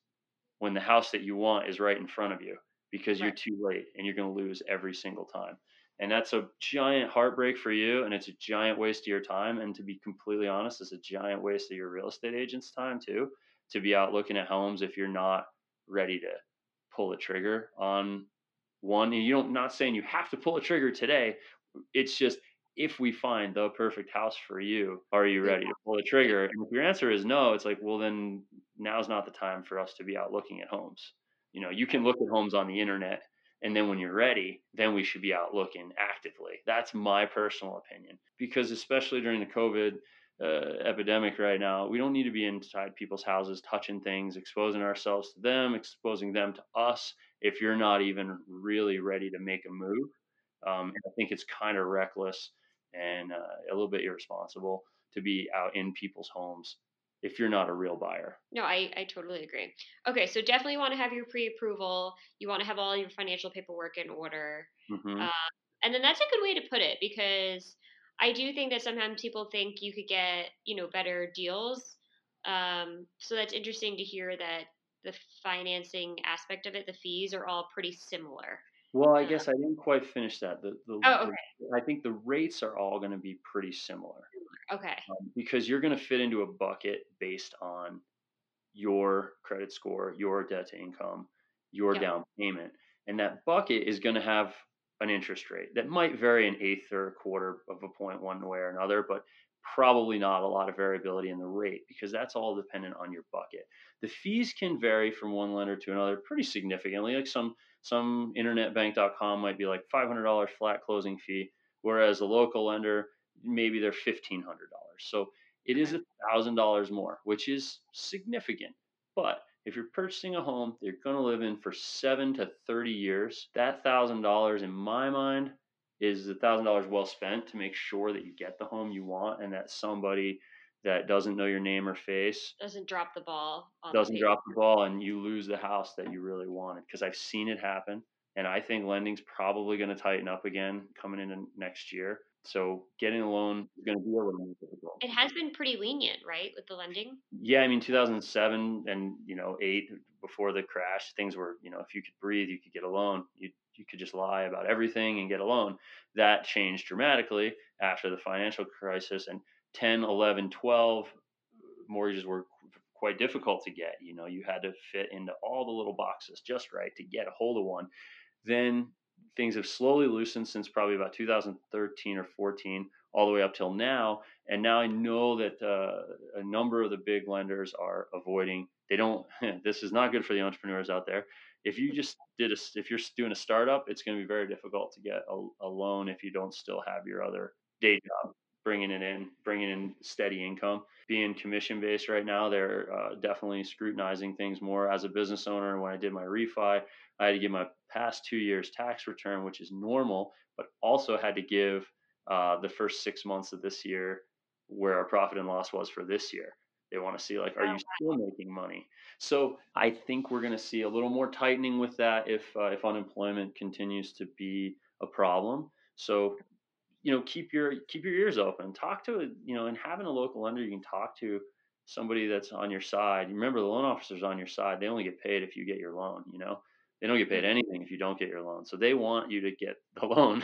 when the house that you want is right in front of you because you're too late and you're going to lose every single time. And that's a giant heartbreak for you and it's a giant waste of your time and to be completely honest, it's a giant waste of your real estate agent's time too to be out looking at homes if you're not ready to pull the trigger on one and you don't not saying you have to pull a trigger today. It's just if we find the perfect house for you, are you ready to pull the trigger? And if your answer is no, it's like, well, then now's not the time for us to be out looking at homes. You know, you can look at homes on the internet, and then when you're ready, then we should be out looking actively. That's my personal opinion. Because especially during the COVID uh, epidemic right now, we don't need to be inside people's houses, touching things, exposing ourselves to them, exposing them to us. If you're not even really ready to make a move, um, and I think it's kind of reckless and uh, a little bit irresponsible to be out in people's homes if you're not a real buyer. No, I, I totally agree. Okay, so definitely want to have your pre-approval. You want to have all your financial paperwork in order. hmm Uh, and then that's a good way to put it because I do think that sometimes people think you could get, you know, better deals. Um, so that's interesting to hear that the financing aspect of it, the fees are all pretty similar. Well, I guess I didn't quite finish that. The, the, Oh, the- I think the rates are all going to be pretty similar Okay. um, because you're going to fit into a bucket based on your credit score, your debt to income, your down payment, and that bucket is going to have an interest rate that might vary an eighth or a quarter of a point one way or another, but probably not a lot of variability in the rate because that's all dependent on your bucket. The fees can vary from one lender to another pretty significantly. Like some some internetbank.com might be like $500 flat closing fee, whereas a local lender maybe they're $1500. So it is a thousand dollars more, which is significant. But if you're purchasing a home that you're going to live in for seven to 30 years, that thousand dollars in my mind is a thousand dollars well spent to make sure that you get the home you want and that somebody that doesn't know your name or face doesn't drop the ball doesn't the drop the ball and you lose the house that you really wanted because i've seen it happen and i think lending's probably going to tighten up again coming into next year so getting a loan is going to be a little more difficult. It has been pretty lenient right with the lending? Yeah i mean 2007 and you know 8 before the crash things were you know if you could breathe you could get a loan you you could just lie about everything and get a loan. That changed dramatically after the financial crisis and 10 11 12 mortgages were quite difficult to get you know you had to fit into all the little boxes just right to get a hold of one. Then things have slowly loosened since probably about 2013 or 14 all the way up till now and now i know that uh, a number of the big lenders are avoiding. They don't this is not good for the entrepreneurs out there. If you just did a if you're doing a startup it's going to be very difficult to get a, a loan if you don't still have your other day job bringing it in, bringing in steady income. Being commission based right now, they're uh, definitely scrutinizing things more. As a business owner, and when I did my refi, I had to give my past two years tax return, which is normal, but also had to give uh, the first six months of this year where our profit and loss was for this year. They want to see like, are you still making money? So I think we're going to see a little more tightening with that if uh, if unemployment continues to be a problem. So you know keep your keep your ears open. Talk to you know and having a local lender you can talk to somebody that's on your side. Remember the loan officer's on your side they only get paid if you get your loan you know? They don't get paid mm-hmm. anything if you don't get your loan. So they want you to get the loan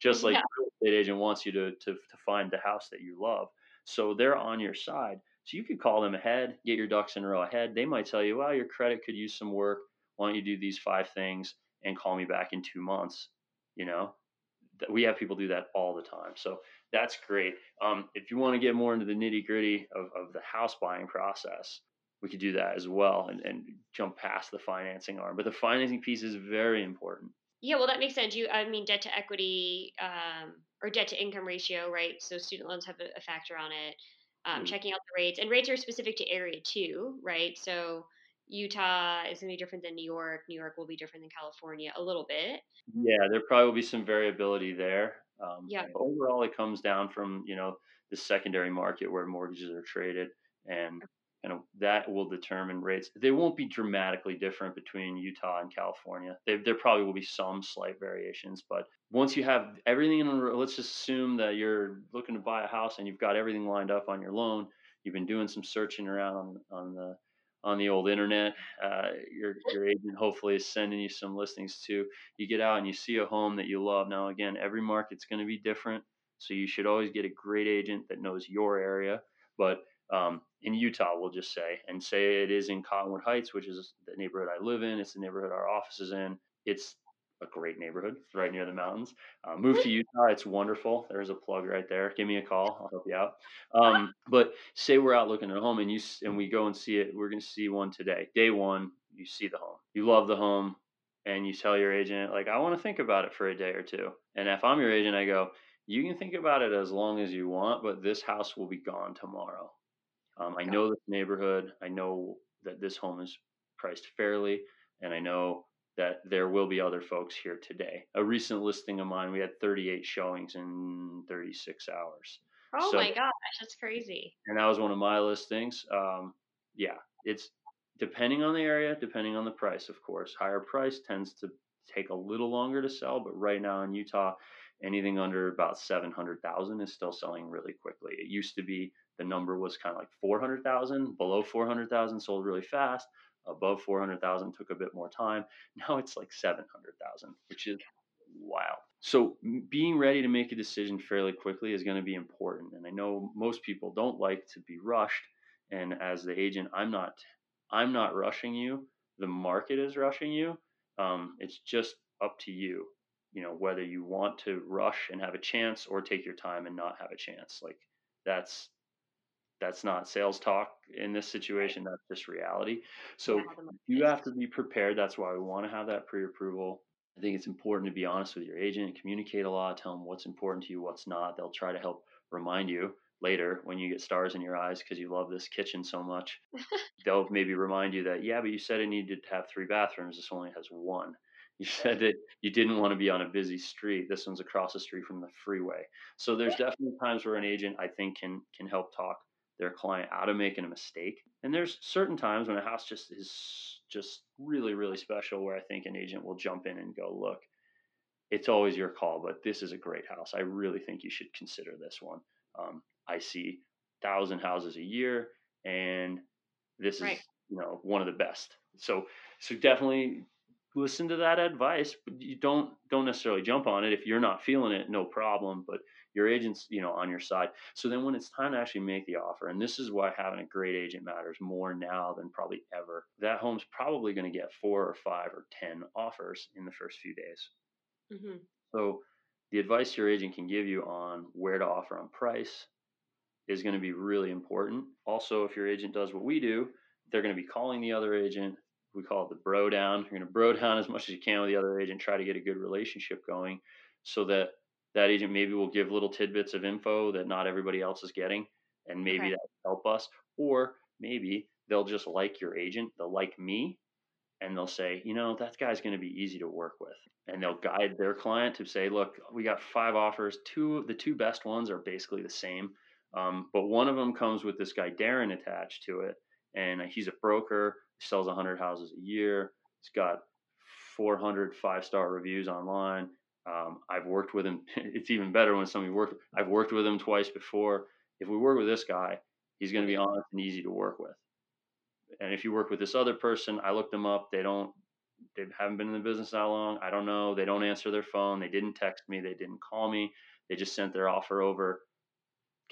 just like yeah. the real estate agent wants you to, to to find the house that you love. So they're on your side. So you could call them ahead get your ducks in a row ahead. They might tell you well your credit could use some work. Why don't you do these five things and call me back in two months you know we have people do that all the time. So that's great. Um, if you want to get more into the nitty gritty of, of the house buying process, we could do that as well and, and jump past the financing arm. But the financing piece is very important. Yeah, well, that makes sense. You, I mean, debt to equity um, or debt to income ratio, right? So student loans have a, a factor on it. Um, mm-hmm. Checking out the rates, and rates are specific to area too, right? So Utah is going to be different than New York. New York will be different than California a little bit. Yeah, there probably will be some variability there. Um, yeah. Overall, it comes down from you know the secondary market where mortgages are traded, and you know that will determine rates. They won't be dramatically different between Utah and California. They, there probably will be some slight variations, but once you have everything in, let's just assume that you're looking to buy a house and you've got everything lined up on your loan. You've been doing some searching around on on the on the old internet. Uh, your your agent hopefully is sending you some listings too. You get out and you see a home that you love. Now again, every market's going to be different, so you should always get a great agent that knows your area. But um, in Utah, we'll just say, and say it is in Cottonwood Heights, which is the neighborhood I live in. It's the neighborhood our office is in. It's a great neighborhood right near the mountains. Uh, move to Utah, it's wonderful. There's a plug right there. Give me a call, I'll help you out. Um, but say we're out looking at a home and you and we go and see it. We're going to see one today. Day one, you see the home. You love the home, and you tell your agent like, I want to think about it for a day or two. And if I'm your agent, I go, you can think about it as long as you want, but this house will be gone tomorrow. Um, I know this neighborhood. I know that this home is priced fairly, and I know that there will be other folks here today. A recent listing of mine, we had 38 showings in 36 hours. Oh so, my gosh, that's crazy. And that was one of my listings. Um, yeah, it's depending on the area, depending on the price, of course. Higher price tends to take a little longer to sell, but right now in Utah, anything under about 700,000 is still selling really quickly. It used to be the number was kind of like 400,000, below 400,000 sold really fast above 400,000 took a bit more time. Now it's like 700,000, which is wild. So being ready to make a decision fairly quickly is going to be important. And I know most people don't like to be rushed. And as the agent, I'm not, I'm not rushing you. The market is rushing you. Um, it's just up to you, you know, whether you want to rush and have a chance or take your time and not have a chance. Like that's that's not sales talk in this situation that's just reality. So you have to be prepared that's why we want to have that pre-approval. I think it's important to be honest with your agent communicate a lot tell them what's important to you what's not. They'll try to help remind you later when you get stars in your eyes because you love this kitchen so much. They'll maybe remind you that yeah but you said it needed to have three bathrooms this only has one. You said that you didn't want to be on a busy street. This one's across the street from the freeway. So there's definitely times where an agent I think can can help talk their client out of making a mistake. And there's certain times when a house just is just really really special where I think an agent will jump in and go, "Look, it's always your call, but this is a great house. I really think you should consider this one. Um, I see thousand houses a year, and this right. is you know one of the best. So so definitely listen to that advice, but you don't don't necessarily jump on it if you're not feeling it. No problem, but your agent's you know on your side. So then when it's time to actually make the offer, and this is why having a great agent matters more now than probably ever. That home's probably going to get four or five or ten offers in the first few days. Mm-hmm. So the advice your agent can give you on where to offer on price is going to be really important. Also, if your agent does what we do, they're going to be calling the other agent. We call it the bro down. You're going to bro down as much as you can with the other agent, try to get a good relationship going so that that agent maybe will give little tidbits of info that not everybody else is getting and maybe okay. that will help us or maybe they'll just like your agent they'll like me and they'll say you know that guy's going to be easy to work with and they'll guide their client to say, look, we got five offers. Two the two best ones are basically the same, um, but one of them comes with this guy Darren attached to it, and he's a broker. Sells 100 houses a year. He's got 400 five star reviews online. Um, I've worked with him. It's even better when somebody worked. I've worked with him twice before. If we work with this guy, he's going to be honest and easy to work with. And if you work with this other person, I looked them up. They don't they haven't been in the business that long. I don't know. They don't answer their phone. They didn't text me. They didn't call me. They just sent their offer over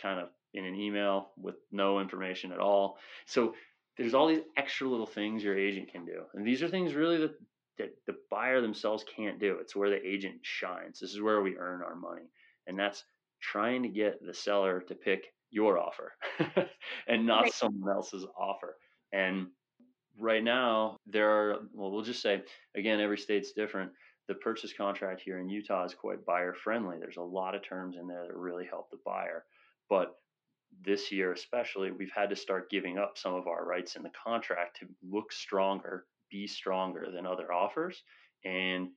kind of in an email with no information at all. So there's all these extra little things your agent can do. And these are things really that, that the buyer themselves can't do. It's where the agent shines. This is where we earn our money. And that's trying to get the seller to pick your offer and not right. someone else's offer. And right now there are well we'll just say again every state's different the purchase contract here in utah is quite buyer friendly there's a lot of terms in there that really help the buyer but this year especially we've had to start giving up some of our rights in the contract to look stronger be stronger than other offers and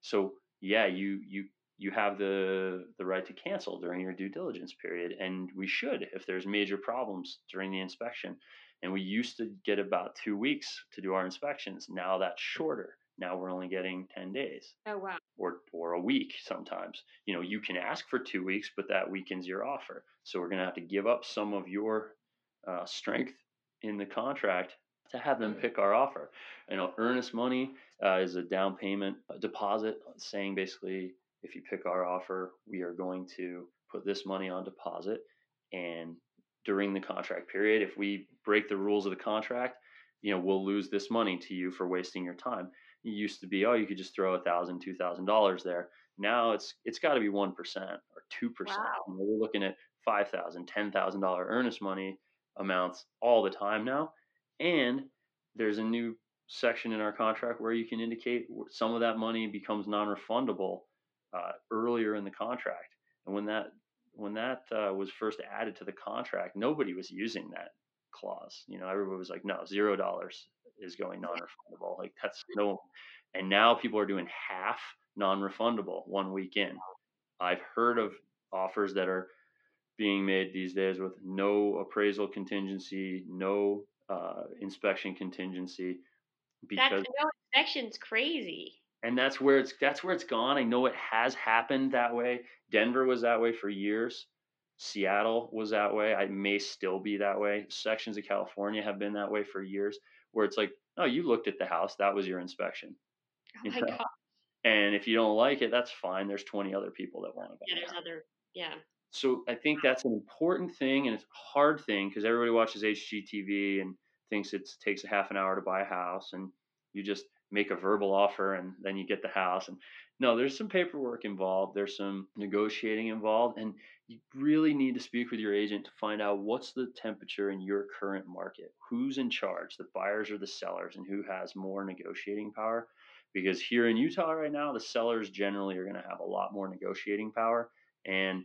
so yeah you you you have the the right to cancel during your due diligence period and we should if there's major problems during the inspection and we used to get about two weeks to do our inspections. Now that's shorter. Now we're only getting 10 days. Oh, wow. Or, or a week sometimes. You know, you can ask for two weeks, but that weakens your offer. So we're going to have to give up some of your uh, strength in the contract to have them pick our offer. You know, earnest money uh, is a down payment a deposit saying basically, if you pick our offer, we are going to put this money on deposit and during the contract period. If we break the rules of the contract, you know, we'll lose this money to you for wasting your time. Used to be, oh, you could just throw a thousand, two thousand dollars there. Now it's it's got to be one percent or two percent. Wow. we're looking at five thousand, ten thousand dollar earnest money amounts all the time now, and there's a new section in our contract where you can indicate some of that money becomes non-refundable uh, earlier in the contract. And when that when that uh, was first added to the contract, nobody was using that clause. You know, everybody was like, no, zero dollars is going non-refundable. Like that's no, and now people are doing half non-refundable one week in. I've heard of offers that are being made these days with no appraisal contingency, no uh, inspection contingency. Because that's no inspection's crazy and that's where it's that's where it's gone. I know it has happened that way. Denver was that way for years. Seattle was that way. I may still be that way. Sections of California have been that way for years, where it's like, no, you looked at the house, that was your inspection. Oh my god! And if you don't like it, that's fine. There's 20 other people that want to buy. Yeah, there's other. Yeah. So I think that's an important thing, and it's a hard thing because everybody watches HGTV and thinks it takes a half an hour to buy a house, and you just make a verbal offer and then you get the house and no there's some paperwork involved there's some negotiating involved and you really need to speak with your agent to find out what's the temperature in your current market who's in charge the buyers or the sellers and who has more negotiating power. Because here in utah right now the sellers generally are going to have a lot more negotiating power and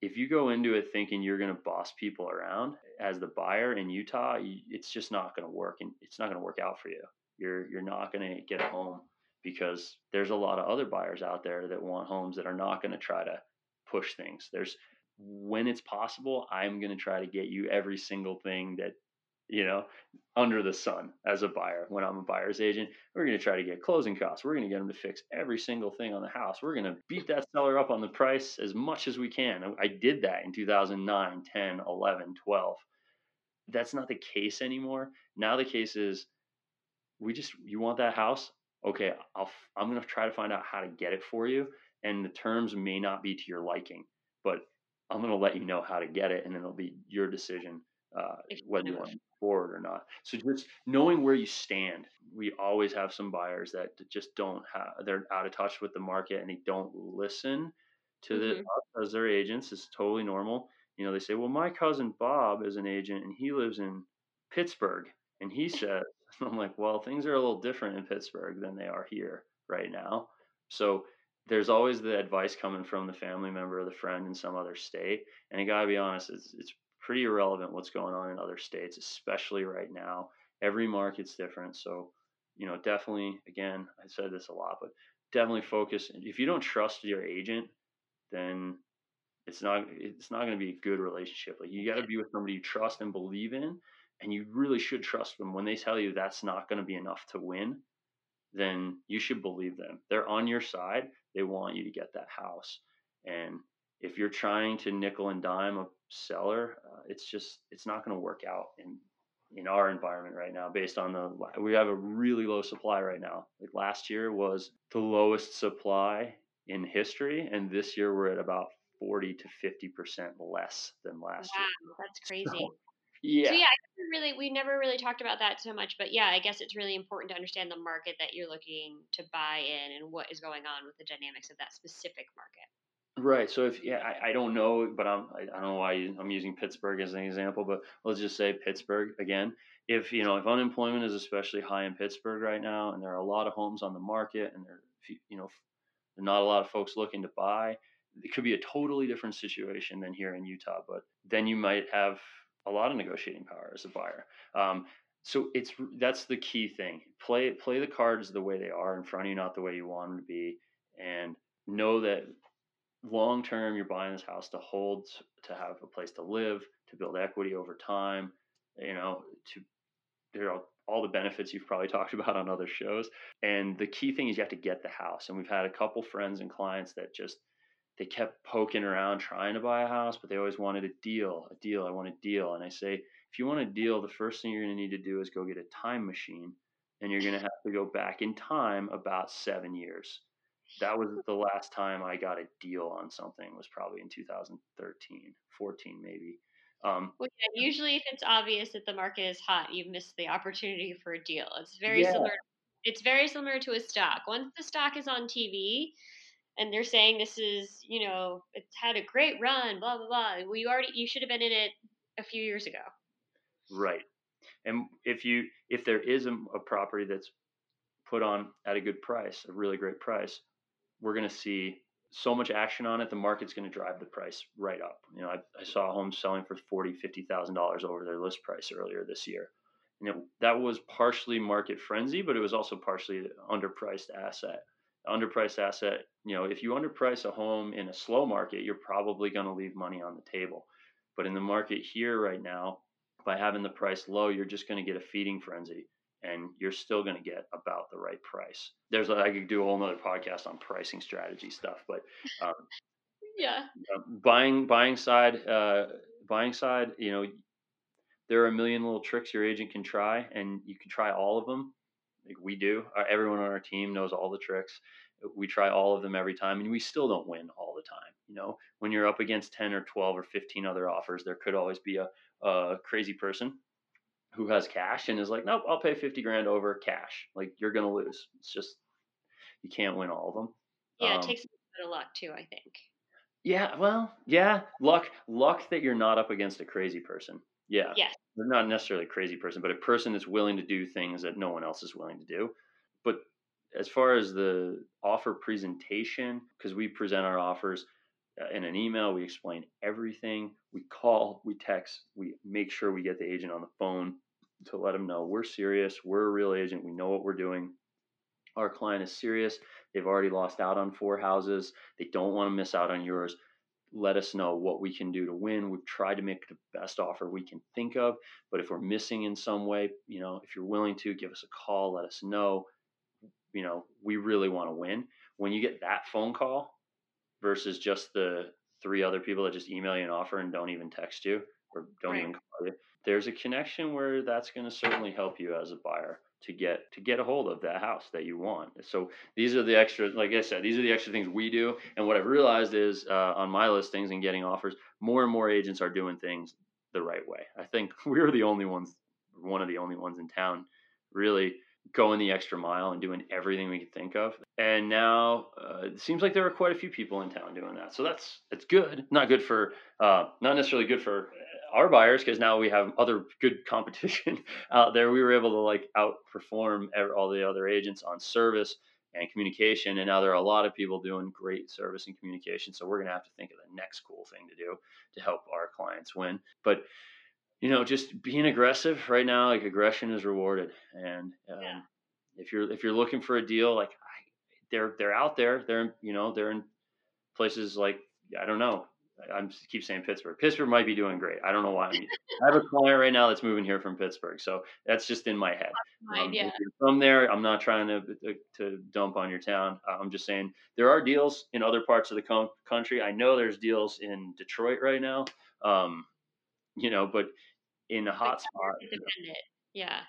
if you go into it thinking you're going to boss people around as the buyer in utah it's just not going to work and it's not going to work out for you. You're you're not going to get a home because there's a lot of other buyers out there that want homes that are not going to try to push things. There's when it's possible, I'm going to try to get you every single thing that you know, under the sun as a buyer. When I'm a buyer's agent, we're going to try to get closing costs. We're going to get them to fix every single thing on the house. We're going to beat that seller up on the price as much as we can. I did that in 2009, 10, 11, 12. That's not the case anymore. Now the case is we just you want that house? Okay, I'll I'm going to try to find out how to get it for you and the terms may not be to your liking, but I'm going to let you know how to get it and then it'll be your decision uh, whether you want to forward or not. So just knowing where you stand. We always have some buyers that just don't have they're out of touch with the market and they don't listen to mm-hmm. the as their agents. It's totally normal. You know, they say, "Well, my cousin Bob is an agent and he lives in Pittsburgh." And he said, I'm like, "Well, things are a little different in Pittsburgh than they are here right now." So there's always the advice coming from the family member or the friend in some other state. And I gotta be honest, it's, it's pretty irrelevant what's going on in other states, especially right now. Every market's different. So, you know, definitely, again, I said this a lot, but definitely focus. If you don't trust your agent, then it's not it's not to be a good relationship. Like you got to be with somebody you trust and believe in, and you really should trust them. When they tell you that's not going to be enough to win, then you should believe them. They're on your side. They want you to get that house, and if you're trying to nickel and dime a seller, uh, it's just it's not going to work out in in our environment right now. Based on the we have a really low supply right now. Like last year was the lowest supply in history, and this year we're at about forty to fifty percent less than last wow, year. that's crazy. So, yeah. So yeah, really we never really talked about that so much, but yeah, I guess it's really important to understand the market that you're looking to buy in and what is going on with the dynamics of that specific market. Right. So if yeah, I, I don't know, but I'm I, I don't know why I'm using Pittsburgh as an example, but let's just say Pittsburgh again. If you know if unemployment is especially high in Pittsburgh right now, and there are a lot of homes on the market, and there you know not a lot of folks looking to buy, it could be a totally different situation than here in Utah. But then you might have a lot of negotiating power as a buyer. Um, so it's that's the key thing. Play play the cards the way they are in front of you, not the way you want them to be, and know that long term, you're buying this house to hold, to have a place to live, to build equity over time, you know, to there are all the benefits you've probably talked about on other shows. And the key thing is you have to get the house. And we've had a couple friends and clients that just they kept poking around trying to buy a house, but they always wanted a deal, a deal. I want a deal. And I say, if you want a deal, the first thing you're going to need to do is go get a time machine, and you're going to have to go back in time about seven years that was the last time I got a deal on something was probably in 2013, 14 maybe. Um, well, yeah, usually if it's obvious that the market is hot, you've missed the opportunity for a deal. It's very yeah. similar. It's very similar to a stock. Once the stock is on TV, and they're saying this is, you know, it's had a great run, blah blah blah. Well, you already you should have been in it a few years ago. Right. And if you if there is a, a property that's put on at a good price, a really great price, we're going to see so much action on it, the market's going to drive the price right up. You know, I, I saw homes selling for forty, fifty thousand dollars over their list price earlier this year. And it, that was partially market frenzy, but it was also partially underpriced asset. Underpriced asset, you know, if you underprice a home in a slow market, you're probably going to leave money on the table. But in the market here right now, by having the price low, you're just going to get a feeding frenzy and you're still going to get about the right price. There's I could do a whole nother podcast on pricing strategy stuff, but um, yeah, uh, buying buying side uh, buying side, you know, there are a million little tricks your agent can try, and you can try all of them. Like we do, uh, everyone on our team knows all the tricks. We try all of them every time, and we still don't win all the time. You know, when you're up against ten or twelve or fifteen other offers, there could always be a, a crazy person who has cash and is like, nope, I'll pay 50 grand over cash. Like you're going to lose. It's just, you can't win all of them. Yeah. Um, it takes a bit of luck too, I think. Yeah. Well, yeah. Luck, luck that you're not up against a crazy person. Yeah. Yes. They're not necessarily a crazy person, but a person that's willing to do things that no one else is willing to do. But as far as the offer presentation, because we present our offers uh, in an email, we explain everything. We call, we text, we make sure we get the agent on the phone to let them know we're serious, we're a real agent, we know what we're doing. our client is serious. They've already lost out on four houses. They don't want to miss out on yours. Let us know what we can do to win. We've tried to make the best offer we can think of, but if we're missing in some way, you know, if you're willing to give us a call, let us know. You know, we really want to win. When you get that phone call versus just the three other people that just email you an offer and don't even text you or don't right. even call you, there's a connection where that's going to certainly help you as a buyer to get to get a hold of that house that you want. So these are the extra, like I said, these are the extra things we do. And what I've realized is uh, on my listings and getting offers, more and more agents are doing things the right way. I think we're the only ones, one of the only ones in town, really going the extra mile and doing everything we could think of. And now uh, it seems like there are quite a few people in town doing that. So that's it's good. Not good for uh, not necessarily good for our buyers because now we have other good competition out there. We were able to like outperform all the other agents on service and communication, and now there are a lot of people doing great service and communication. So we're gonna have to think of the next cool thing to do to help our clients win. But you know, just being aggressive right now, like aggression is rewarded, and um, yeah. if you're if you're looking for a deal, like I, they're they're out there, they're you know they're in places like I don't know I'm keep saying Pittsburgh. Pittsburgh might be doing great. I don't know why. I, have a client right now that's moving here from Pittsburgh, so that's just in my head. Um, yeah. From there, I'm not trying to, to, to dump on your town. I'm just saying there are deals in other parts of the country. I know there's deals in Detroit right now. Um, you know, but in a hot spot. Yeah.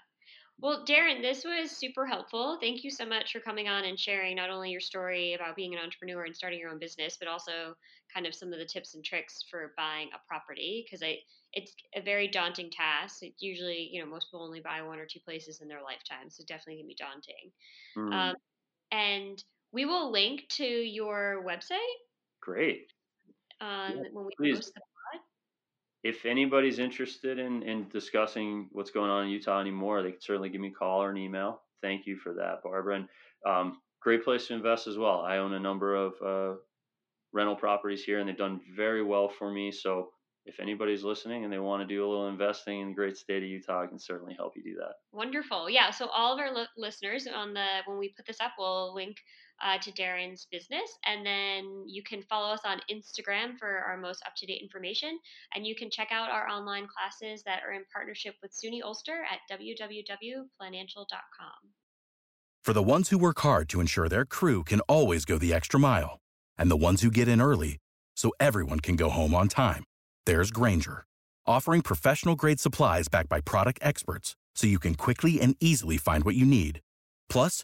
Well, Darren, this was super helpful. Thank you so much for coming on and sharing not only your story about being an entrepreneur and starting your own business, but also kind of some of the tips and tricks for buying a property because I it's a very daunting task. It usually, you know, most people only buy one or two places in their lifetime, so definitely can be daunting. Mm. Um, and we will link to your website. Great. Um, yeah, when we please. post the if anybody's interested in, in discussing what's going on in Utah anymore, they can certainly give me a call or an email. Thank you for that, Barbara. And um, great place to invest as well. I own a number of uh, rental properties here, and they've done very well for me. So if anybody's listening and they want to do a little investing in the great state of Utah, I can certainly help you do that. Wonderful. Yeah. So all of our li- listeners on the when we put this up, we'll link uh, to Darren's business, and then you can follow us on Instagram for our most up to date information, and you can check out our online classes that are in partnership with SUNY Ulster at www.financial.com. For the ones who work hard to ensure their crew can always go the extra mile, and the ones who get in early so everyone can go home on time there's Grainger, offering professional grade supplies backed by product experts so you can quickly and easily find what you need. Plus,